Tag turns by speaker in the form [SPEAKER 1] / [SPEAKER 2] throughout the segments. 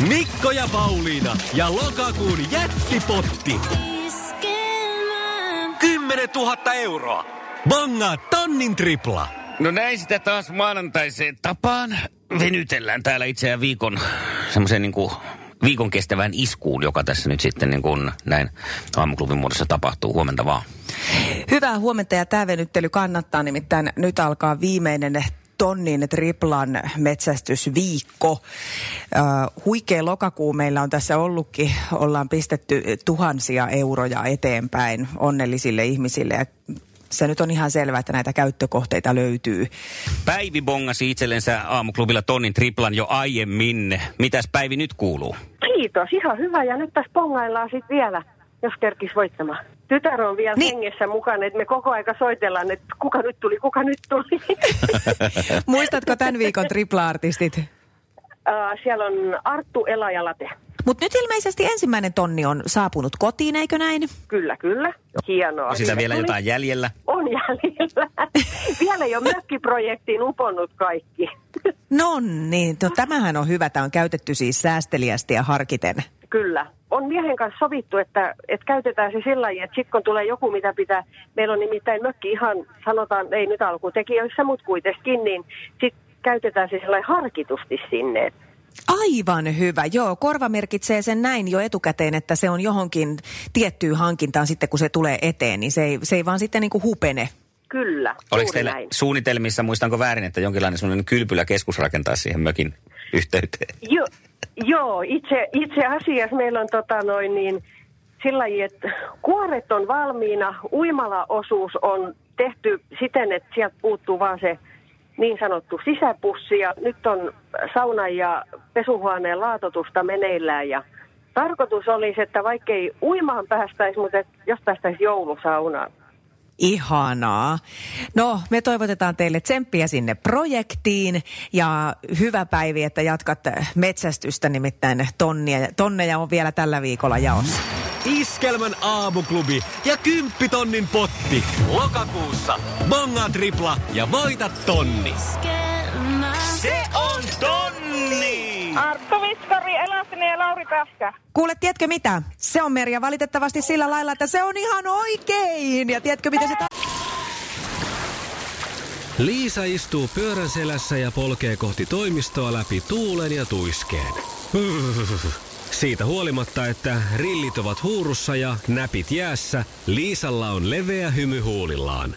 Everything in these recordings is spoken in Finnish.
[SPEAKER 1] Mikko ja Pauliina ja lokakuun jättipotti. 10 000 euroa. Bongaa tonnin tripla.
[SPEAKER 2] No näin sitä taas maanantaiseen tapaan. Venytellään täällä itseään viikon semmoisen niin kuin viikon kestävään iskuun, joka tässä nyt sitten niin kuin näin aamuklubin muodossa tapahtuu. Huomenta vaan.
[SPEAKER 3] Hyvää huomenta ja tämä venyttely kannattaa, nimittäin nyt alkaa viimeinen tonnin triplan metsästysviikko. Uh, huikea lokakuu meillä on tässä ollutkin. Ollaan pistetty tuhansia euroja eteenpäin onnellisille ihmisille ja se nyt on ihan selvää, että näitä käyttökohteita löytyy.
[SPEAKER 2] Päivi bongasi itsellensä aamuklubilla tonnin triplan jo aiemmin. Mitäs Päivi nyt kuuluu?
[SPEAKER 4] Kiitos, ihan hyvä. Ja nyt tässä pongaillaan sitten vielä, jos kerkis voittamaan. Tytär on vielä niin. hengessä mukana, että me koko aika soitellaan, että kuka nyt tuli, kuka nyt tuli.
[SPEAKER 3] Muistatko tämän viikon tripla-artistit?
[SPEAKER 4] Uh, siellä on Arttu, Ela ja Late.
[SPEAKER 3] Mutta nyt ilmeisesti ensimmäinen tonni on saapunut kotiin, eikö näin?
[SPEAKER 4] Kyllä, kyllä. Hienoa.
[SPEAKER 2] On sitä vielä jotain jäljellä?
[SPEAKER 4] On jäljellä. vielä ei ole mökkiprojektiin uponnut kaikki.
[SPEAKER 3] no niin, no, tämähän on hyvä. Tämä on käytetty siis säästeliästi ja harkiten.
[SPEAKER 4] Kyllä. On miehen kanssa sovittu, että, että käytetään se sillä lailla, että sitten kun tulee joku, mitä pitää, meillä on nimittäin mökki ihan, sanotaan, ei nyt alkutekijöissä, mutta kuitenkin, niin sitten käytetään se sellainen harkitusti sinne.
[SPEAKER 3] Aivan hyvä. Joo, korva merkitsee sen näin jo etukäteen, että se on johonkin tiettyyn hankintaan sitten, kun se tulee eteen, niin se ei, se ei vaan sitten niin kuin hupene.
[SPEAKER 4] Kyllä,
[SPEAKER 2] Oliko teillä näin. suunnitelmissa, muistanko väärin, että jonkinlainen sellainen kylpylä keskus rakentaa siihen mökin yhteyteen?
[SPEAKER 4] Jo, joo, itse, itse asiassa meillä on tota noin niin, sillä että kuoret on valmiina, uimalaosuus on tehty siten, että sieltä puuttuu vaan se niin sanottu sisäpussi ja nyt on sauna ja pesuhuoneen laatotusta meneillään ja tarkoitus olisi, että vaikkei uimaan päästäisi, mutta jos päästäisiin joulusaunaan.
[SPEAKER 3] Ihanaa. No, me toivotetaan teille tsemppiä sinne projektiin ja hyvä päivi, että jatkat metsästystä, nimittäin tonnia, tonneja on vielä tällä viikolla jaossa.
[SPEAKER 1] Iskelmän aamuklubi ja kymppitonnin potti. Lokakuussa bonga tripla ja voita tonni.
[SPEAKER 2] Se on tonni!
[SPEAKER 5] Arttu Viskari, Elastinen ja Lauri Päskä.
[SPEAKER 3] Kuule, tiedätkö mitä? Se on Merja valitettavasti sillä lailla, että se on ihan oikein. Ja tiedätkö, miten se... Ta-
[SPEAKER 1] Liisa istuu pyörän selässä ja polkee kohti toimistoa läpi tuulen ja tuiskeen. Siitä huolimatta, että rillit ovat huurussa ja näpit jäässä, Liisalla on leveä hymy huulillaan.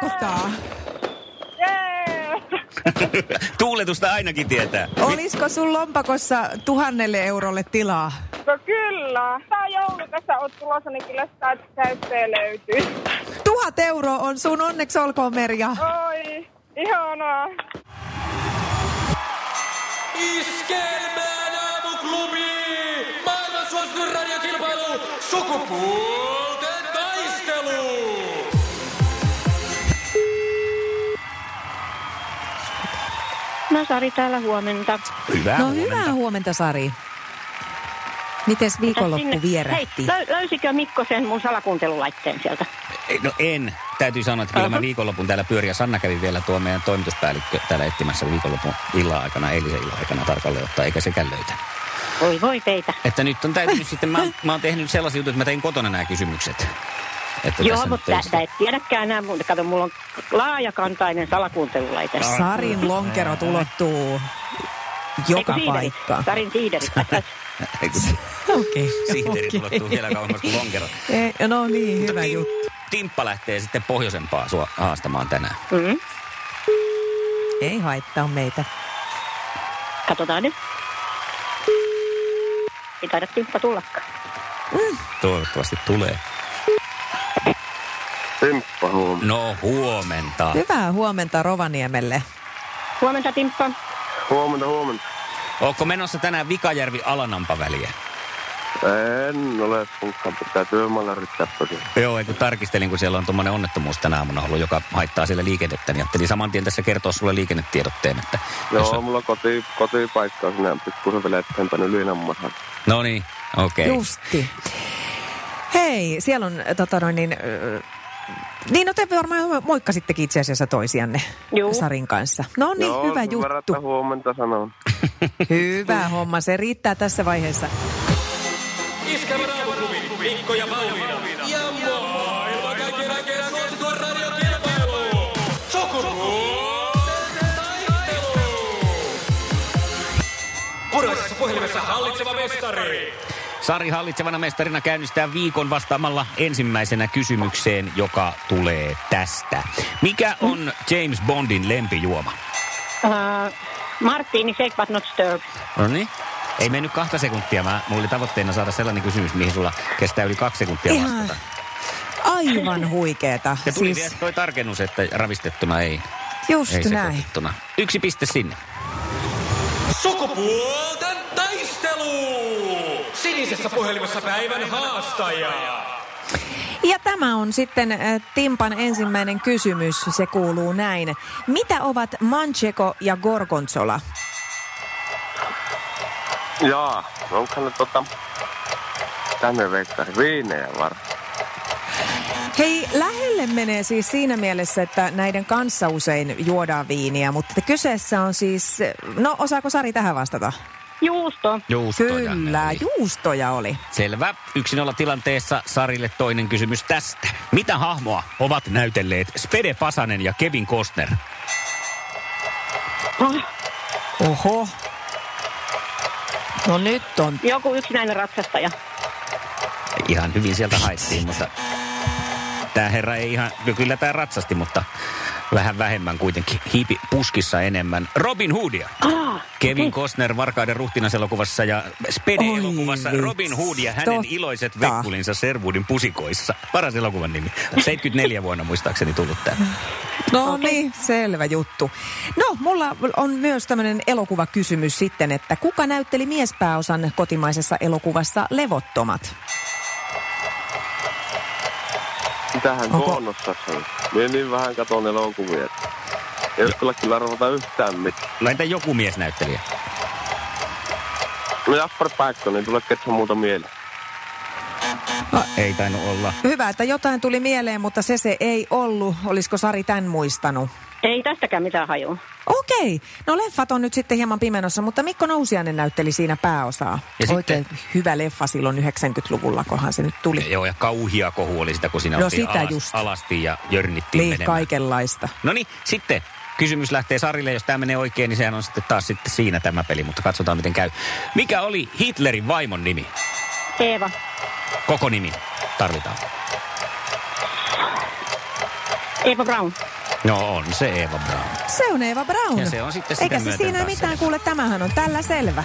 [SPEAKER 3] Pakottaa.
[SPEAKER 2] Tuuletusta ainakin tietää.
[SPEAKER 3] Olisiko sun lompakossa tuhannelle eurolle tilaa?
[SPEAKER 5] No kyllä. Tää joulu tässä oot tulossa, niin kyllä sitä täyttöä löytyy.
[SPEAKER 3] Tuhat euroa on sun onneksi olkoon, Merja.
[SPEAKER 5] Oi, ihanaa.
[SPEAKER 1] Iskelmään aamuklubi! Maailman suosituin radiokilpailu! Sukupuolten
[SPEAKER 6] No Sari täällä huomenta.
[SPEAKER 2] Hyvää
[SPEAKER 3] No
[SPEAKER 2] huomenta.
[SPEAKER 3] hyvää huomenta, Sari. Mites viikonloppu
[SPEAKER 6] Sinne-
[SPEAKER 3] vierähti?
[SPEAKER 6] Hei, lö- löysikö Mikko sen mun salakuuntelulaitteen sieltä?
[SPEAKER 2] Ei, No en. Täytyy sanoa, että kyllä mä viikonlopun täällä pyörin ja Sanna kävi vielä tuo meidän toimituspäällikkö täällä etsimässä viikonlopun illan aikana, eilisen illan aikana tarkalleen ottaa, eikä sekään löytä.
[SPEAKER 6] Voi voi teitä.
[SPEAKER 2] Että nyt on täytynyt sitten, mä, mä oon tehnyt sellaisia juttuja, että mä tein kotona nämä kysymykset. Että
[SPEAKER 6] Joo, mutta sä et tiedäkään enää muuta. Kato, mulla on laajakantainen salakuuntelulaite.
[SPEAKER 3] Sarin lonkerot ulottuu Joka
[SPEAKER 6] siiderit?
[SPEAKER 3] paikkaan.
[SPEAKER 6] Sarin siiderit.
[SPEAKER 3] Okei.
[SPEAKER 2] Sihteerit
[SPEAKER 3] okei.
[SPEAKER 2] ulottuu vielä kauemmas kuin lonkero.
[SPEAKER 3] Ei, No niin, hyvä
[SPEAKER 2] Tim-
[SPEAKER 3] juttu.
[SPEAKER 2] Timppa lähtee sitten pohjoisempaa sua haastamaan tänään.
[SPEAKER 6] Mm.
[SPEAKER 3] Ei haittaa meitä.
[SPEAKER 6] Katsotaan nyt. Ei taida timppa tullakaan.
[SPEAKER 2] Toivottavasti tulee.
[SPEAKER 7] Timppa huomioon.
[SPEAKER 2] No huomenta.
[SPEAKER 3] Hyvää huomenta Rovaniemelle.
[SPEAKER 6] Huomenta timppa.
[SPEAKER 7] Huomenta, huomenta.
[SPEAKER 2] Ootko menossa tänään Vikajärvi-Alanampa väliä?
[SPEAKER 7] En ole sunkaan pitää työmaalla yrittää.
[SPEAKER 2] Joo, kun tarkistelin, kun siellä on tuommoinen onnettomuus tänä aamuna ollut, joka haittaa siellä liikennettä, niin ajattelin saman tien tässä kertoa sulle liikennetiedotteen, että... jos
[SPEAKER 7] Joo,
[SPEAKER 2] on-
[SPEAKER 7] mulla koti, kotipaikka on sinne pikkusen vielä eteenpäin Ylinammahan.
[SPEAKER 2] No niin, okei. Okay.
[SPEAKER 3] Justi. Hei, siellä on tota noin niin... Niin, no te varmaan moikkasittekin itse asiassa toisianne
[SPEAKER 6] Juu.
[SPEAKER 3] Sarin kanssa. No niin,
[SPEAKER 7] Joo,
[SPEAKER 3] hyvä
[SPEAKER 7] verran,
[SPEAKER 3] juttu.
[SPEAKER 7] että huomenta sanon.
[SPEAKER 3] Hyvä homma, se riittää tässä vaiheessa.
[SPEAKER 1] Iskävä Mikko ja Pauliina. Ja maailman kaikkien aikeen suosituen radiokilpailu. Sukupuolten taistelu. Puraisessa puhelimessa hallitseva mestari.
[SPEAKER 2] Sari hallitsevana mestarina käynnistää viikon vastaamalla ensimmäisenä kysymykseen, joka tulee tästä. Mikä on James Bondin lempijuoma?
[SPEAKER 6] Uh, Martini, shake but not stir.
[SPEAKER 2] No niin. Ei mennyt kahta sekuntia. Mä, mulla oli tavoitteena saada sellainen kysymys, mihin sulla kestää yli kaksi sekuntia
[SPEAKER 3] Ihan
[SPEAKER 2] vastata.
[SPEAKER 3] aivan huikeeta.
[SPEAKER 2] Ja tuli siis...
[SPEAKER 3] Siis,
[SPEAKER 2] vielä toi tarkennus, että ravistettuna ei,
[SPEAKER 3] just
[SPEAKER 2] ei
[SPEAKER 3] näin.
[SPEAKER 2] sekoitettuna. Yksi piste sinne.
[SPEAKER 1] Sukupuolten taistelu. Sinisessä puhelimessa päivän haastaja.
[SPEAKER 3] Ja tämä on sitten äh, Timpan ensimmäinen kysymys. Se kuuluu näin. Mitä ovat Manchego ja Gorgonzola?
[SPEAKER 7] Jaa, onkohan ne tota... Tänne veikkari, viinejä varmaan.
[SPEAKER 3] Hei, lähelle menee siis siinä mielessä, että näiden kanssa usein juodaan viiniä, mutta kyseessä on siis, no osaako Sari tähän vastata?
[SPEAKER 6] Juusto.
[SPEAKER 2] Juustoja
[SPEAKER 3] Kyllä,
[SPEAKER 2] oli.
[SPEAKER 3] juustoja oli.
[SPEAKER 2] Selvä. Yksin olla tilanteessa Sarille toinen kysymys tästä. Mitä hahmoa ovat näytelleet Spede Pasanen ja Kevin Costner?
[SPEAKER 6] Oh,
[SPEAKER 3] Oho. No nyt on.
[SPEAKER 6] joku yksinäinen ratsastaja.
[SPEAKER 2] Ihan hyvin sieltä haettiin, mutta tämä herra ei ihan, no kyllä tämä ratsasti, mutta vähän vähemmän kuitenkin. Hiipi puskissa enemmän. Robin Hoodia.
[SPEAKER 6] Ah,
[SPEAKER 2] Kevin Costner Varkaiden ruhtinaselokuvassa ja Spede-elokuvassa
[SPEAKER 3] Oi
[SPEAKER 2] Robin Hood ja hänen
[SPEAKER 3] totta.
[SPEAKER 2] iloiset vekkulinsa Servuudin pusikoissa. Paras elokuvan nimi. 74 vuonna muistaakseni tullut tämä.
[SPEAKER 3] No niin, selvä juttu. No, mulla on myös tämmöinen elokuvakysymys sitten, että kuka näytteli miespääosan kotimaisessa elokuvassa Levottomat?
[SPEAKER 7] Mitähän
[SPEAKER 3] Onko-
[SPEAKER 7] Koonnossa on? Mie niin vähän katon elokuvia. Ei uskalla kyllä arvata yhtään mitään.
[SPEAKER 2] No entä joku miesnäyttelijä?
[SPEAKER 7] No Jasper niin tulee ketään muuta mieleen.
[SPEAKER 2] Ei tainnut olla.
[SPEAKER 3] Hyvä, että jotain tuli mieleen, mutta se se ei ollut. Olisiko Sari tämän muistanut?
[SPEAKER 6] ei tästäkään mitään hajua.
[SPEAKER 3] Okei, no leffat on nyt sitten hieman pimenossa, mutta Mikko Nousiainen näytteli siinä pääosaa.
[SPEAKER 2] Ja sitten-
[SPEAKER 3] Oikein hyvä leffa silloin 90-luvulla, kohan se nyt tuli.
[SPEAKER 2] Joo, ja kauhia kohu oli sitä, kun siinä
[SPEAKER 3] No sitä
[SPEAKER 2] alas,
[SPEAKER 3] just.
[SPEAKER 2] alasti ja jörnittiin
[SPEAKER 3] Niin,
[SPEAKER 2] menemään.
[SPEAKER 3] kaikenlaista.
[SPEAKER 2] No niin, sitten kysymys lähtee Sarille. Jos tämä menee oikein, niin sehän on sitten taas sitten siinä tämä peli, mutta katsotaan miten käy. Mikä oli Hitlerin vaimon nimi?
[SPEAKER 6] Eeva.
[SPEAKER 2] Koko nimi tarvitaan.
[SPEAKER 6] Eeva Brown.
[SPEAKER 2] No on se Eva Braun.
[SPEAKER 3] Se on Eva Braun.
[SPEAKER 2] Ja se on sitten sitä
[SPEAKER 3] Eikä se siinä
[SPEAKER 2] taas
[SPEAKER 3] mitään,
[SPEAKER 2] selvä.
[SPEAKER 3] kuule, tämähän on tällä selvä.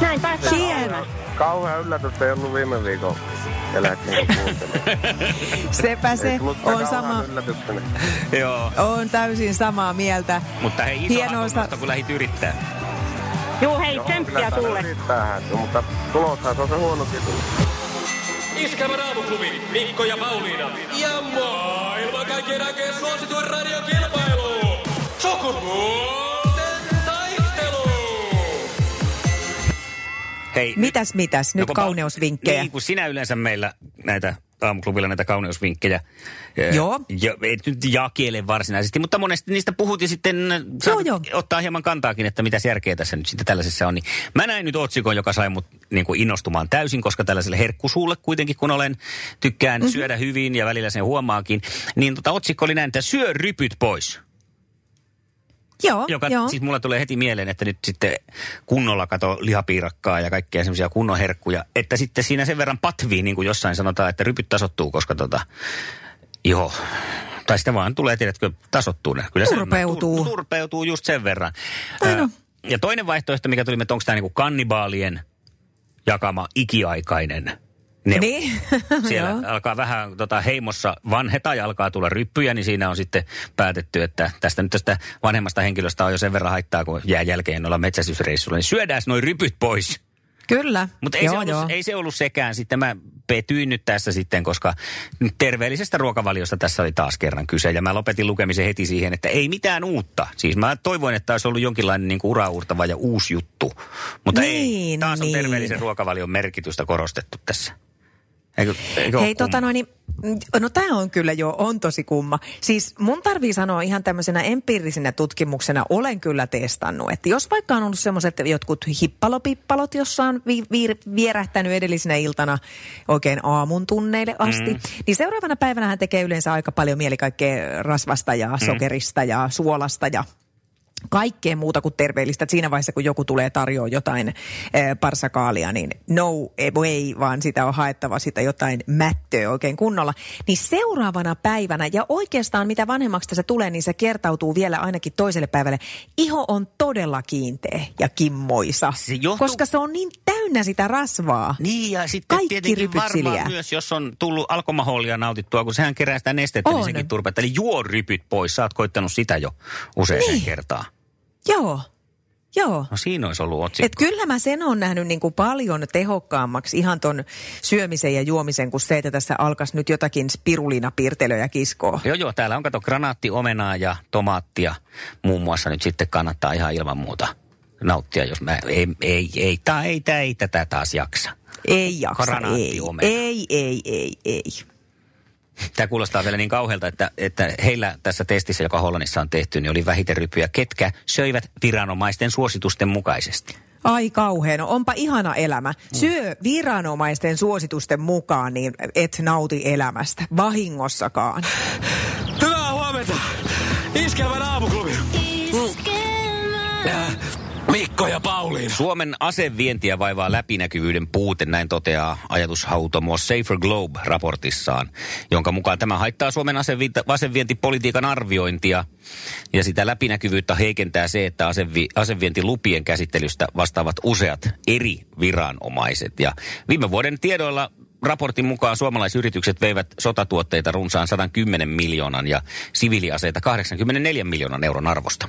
[SPEAKER 6] Näin päästään
[SPEAKER 3] Hieno.
[SPEAKER 7] Kauhean yllätys ei ollut viime viikon kuuntelin.
[SPEAKER 3] Sepä se on sama.
[SPEAKER 2] Joo.
[SPEAKER 3] on täysin samaa mieltä.
[SPEAKER 2] Mutta hei, iso
[SPEAKER 3] Hienoa sa-
[SPEAKER 2] kun lähit yrittää.
[SPEAKER 6] Juu, hei, tsemppiä sulle.
[SPEAKER 7] mutta tuloshan se on se huonokin tullut.
[SPEAKER 1] Iskävä raamuklubi, Mikko ja Pauliina. Ja maailman kaikkien aikeen suosituen radiokilpailu. Sukupuolten taistelu.
[SPEAKER 2] Hei,
[SPEAKER 3] Mitäs, mitäs? Nyt
[SPEAKER 2] No
[SPEAKER 3] kauneusvinkkejä.
[SPEAKER 2] Niin, kun sinä yleensä meillä näitä aamuklubilla näitä kauneusvinkkejä.
[SPEAKER 3] Joo.
[SPEAKER 2] Ja, ei nyt jakele varsinaisesti, mutta monesti niistä puhut ja sitten
[SPEAKER 3] Joo, joo.
[SPEAKER 2] ottaa hieman kantaakin, että mitä järkeä tässä nyt sitten tällaisessa on. Niin mä näin nyt otsikon, joka sai mut niin kuin innostumaan täysin, koska tällaiselle herkkusuulle kuitenkin, kun olen, tykkään
[SPEAKER 3] Mhm.
[SPEAKER 2] mm-hmm. syödä hyvin ja välillä sen huomaakin, niin tota otsikko oli näin, että syö rypyt pois.
[SPEAKER 3] Joo,
[SPEAKER 2] joka,
[SPEAKER 3] joo.
[SPEAKER 2] Siis mulla tulee heti mieleen, että nyt sitten kunnolla kato lihapiirakkaa ja kaikkea semmoisia kunnon herkkuja. Että sitten siinä sen verran patvii, niin kuin jossain sanotaan, että rypyt tasottuu, koska tota, joo. Tai sitten vaan tulee, tiedätkö, tasottuu ne. Kyllä
[SPEAKER 3] Turpeutuu.
[SPEAKER 2] Se, tur, turpeutuu just sen verran.
[SPEAKER 3] Näin on.
[SPEAKER 2] ja toinen vaihtoehto, mikä tuli, että onko tämä niinku kannibaalien jakama ikiaikainen neuvo.
[SPEAKER 3] Niin,
[SPEAKER 2] Siellä alkaa vähän tota, heimossa vanheta ja alkaa tulla ryppyjä, niin siinä on sitten päätetty, että tästä nyt tästä vanhemmasta henkilöstä on jo sen verran haittaa, kun jää jälkeen noilla metsästysreissuilla, niin syödään noin rypyt pois.
[SPEAKER 3] Kyllä.
[SPEAKER 2] Mutta ei,
[SPEAKER 3] joo,
[SPEAKER 2] se ollut,
[SPEAKER 3] joo.
[SPEAKER 2] ei se ollut sekään. Sitten mä petyin nyt tässä sitten, koska terveellisestä ruokavaliosta tässä oli taas kerran kyse. Ja mä lopetin lukemisen heti siihen, että ei mitään uutta. Siis mä toivoin, että olisi ollut jonkinlainen niin uraurtava ja uusi juttu. Mutta ei,
[SPEAKER 3] Niin,
[SPEAKER 2] taas on
[SPEAKER 3] niin.
[SPEAKER 2] terveellisen ruokavalion merkitystä korostettu tässä. Eikö, eikö
[SPEAKER 3] Hei, tota noin, niin, no tämä on kyllä jo, on tosi kumma. Siis mun tarvii sanoa ihan tämmöisenä empiirisenä tutkimuksena, olen kyllä testannut, että jos vaikka on ollut semmoiset jotkut hippalopippalot, jossa on vi, vi, vierähtänyt edellisenä iltana oikein aamun tunneille asti, mm. niin seuraavana päivänä hän tekee yleensä aika paljon mieli kaikkea rasvasta ja sokerista ja suolasta ja kaikkea muuta kuin terveellistä. Et siinä vaiheessa, kun joku tulee tarjoaa jotain eh, parsakaalia, niin no way, vaan sitä on haettava sitä jotain mättöä oikein kunnolla. Niin seuraavana päivänä, ja oikeastaan mitä vanhemmaksi tässä tulee, niin se kertautuu vielä ainakin toiselle päivälle. Iho on todella kiinteä ja kimmoisa,
[SPEAKER 2] Se johtuu-
[SPEAKER 3] koska se on niin täynnä sitä rasvaa.
[SPEAKER 2] Niin ja sitten
[SPEAKER 3] Kaikki
[SPEAKER 2] tietenkin varmaan myös, jos on tullut alkoholia nautittua, kun sehän kerää sitä nestettä, niin
[SPEAKER 3] On.
[SPEAKER 2] sekin turpetta. Eli juo rypyt pois, sä oot koittanut sitä jo usein
[SPEAKER 3] Niin.
[SPEAKER 2] kertaa.
[SPEAKER 3] Joo, joo.
[SPEAKER 2] No siinä olisi ollut otsikko.
[SPEAKER 3] Et kyllä mä sen on nähnyt niin kuin paljon tehokkaammaksi ihan ton syömisen ja juomisen kuin se, että tässä alkaisi nyt jotakin spiruliinapiirtelöjä kiskoa.
[SPEAKER 2] Joo, joo, täällä on kato granaatti, omenaa ja tomaattia muun muassa nyt sitten kannattaa ihan ilman muuta nauttia, jos mä, ei, ei, ei, tää, ei, tää, ei tätä taas jaksa.
[SPEAKER 3] Ei jaksa, ei,
[SPEAKER 2] Granaattiomena.
[SPEAKER 3] ei, ei, ei, ei.
[SPEAKER 2] Tämä kuulostaa vielä niin kauhealta, että, että heillä tässä testissä, joka Hollannissa on tehty, niin oli vähiten rypyjä, ketkä söivät viranomaisten suositusten mukaisesti.
[SPEAKER 3] Ai kauhean, no onpa ihana elämä. Syö viranomaisten suositusten mukaan, niin et nauti elämästä, vahingossakaan.
[SPEAKER 1] Hyvää huomenta! Iskelmän aamuklubi. Äh, Mikko ja Pauliina.
[SPEAKER 2] Suomen asevientiä vaivaa läpinäkyvyyden puute, näin toteaa ajatushautomo Safer Globe raportissaan, jonka mukaan tämä haittaa Suomen asevi- asevientipolitiikan arviointia. Ja sitä läpinäkyvyyttä heikentää se, että asevi- asevientilupien käsittelystä vastaavat useat eri viranomaiset. Ja viime vuoden tiedoilla raportin mukaan suomalaisyritykset veivät sotatuotteita runsaan 110 miljoonan ja siviiliaseita 84 miljoonan euron arvosta.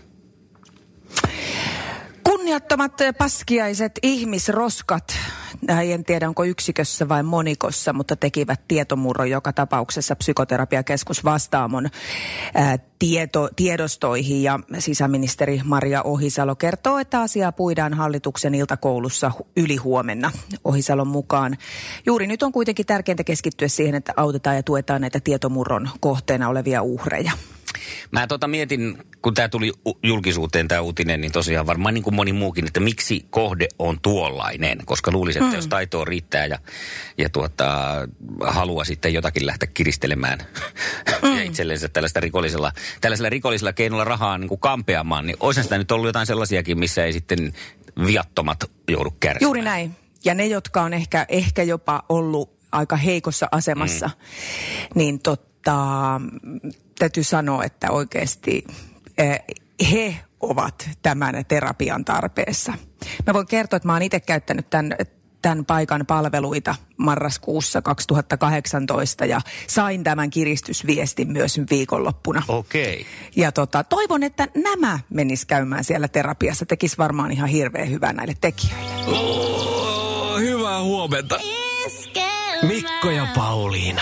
[SPEAKER 3] Kunniattomat paskiaiset ihmisroskat, en tiedä onko yksikössä vai monikossa, mutta tekivät tietomurro joka tapauksessa psykoterapiakeskus Vastaamon äh, tieto, tiedostoihin. Ja sisäministeri Maria Ohisalo kertoo, että asiaa puidaan hallituksen iltakoulussa yli huomenna Ohisalon mukaan. Juuri nyt on kuitenkin tärkeintä keskittyä siihen, että autetaan ja tuetaan näitä tietomurron kohteena olevia uhreja.
[SPEAKER 2] Mä tota mietin, kun tämä tuli julkisuuteen tämä uutinen, niin tosiaan varmaan niin kuin moni muukin, että miksi kohde on tuollainen, koska luulisin, että jos taitoa riittää ja, ja tuota, halua sitten jotakin lähteä kiristelemään ja itsellensä tällaista rikollisella, tällaisella rikollisella keinolla rahaa niin kuin kampeamaan, niin olisi sitä nyt ollut jotain sellaisiakin, missä ei sitten viattomat joudu kärsimään.
[SPEAKER 3] Juuri näin. Ja ne, jotka on ehkä, ehkä jopa ollut aika heikossa asemassa, mm. niin totta, täytyy sanoa, että oikeasti eh, he ovat tämän terapian tarpeessa. Mä voin kertoa, että mä oon itse käyttänyt tämän, tämän paikan palveluita marraskuussa 2018 ja sain tämän kiristysviestin myös viikonloppuna.
[SPEAKER 2] Okei.
[SPEAKER 3] Ja tota, toivon, että nämä menis käymään siellä terapiassa. Tekis varmaan ihan hirveän hyvää näille tekijöille.
[SPEAKER 1] Oh, hyvää huomenta. Mikko ja Pauliina.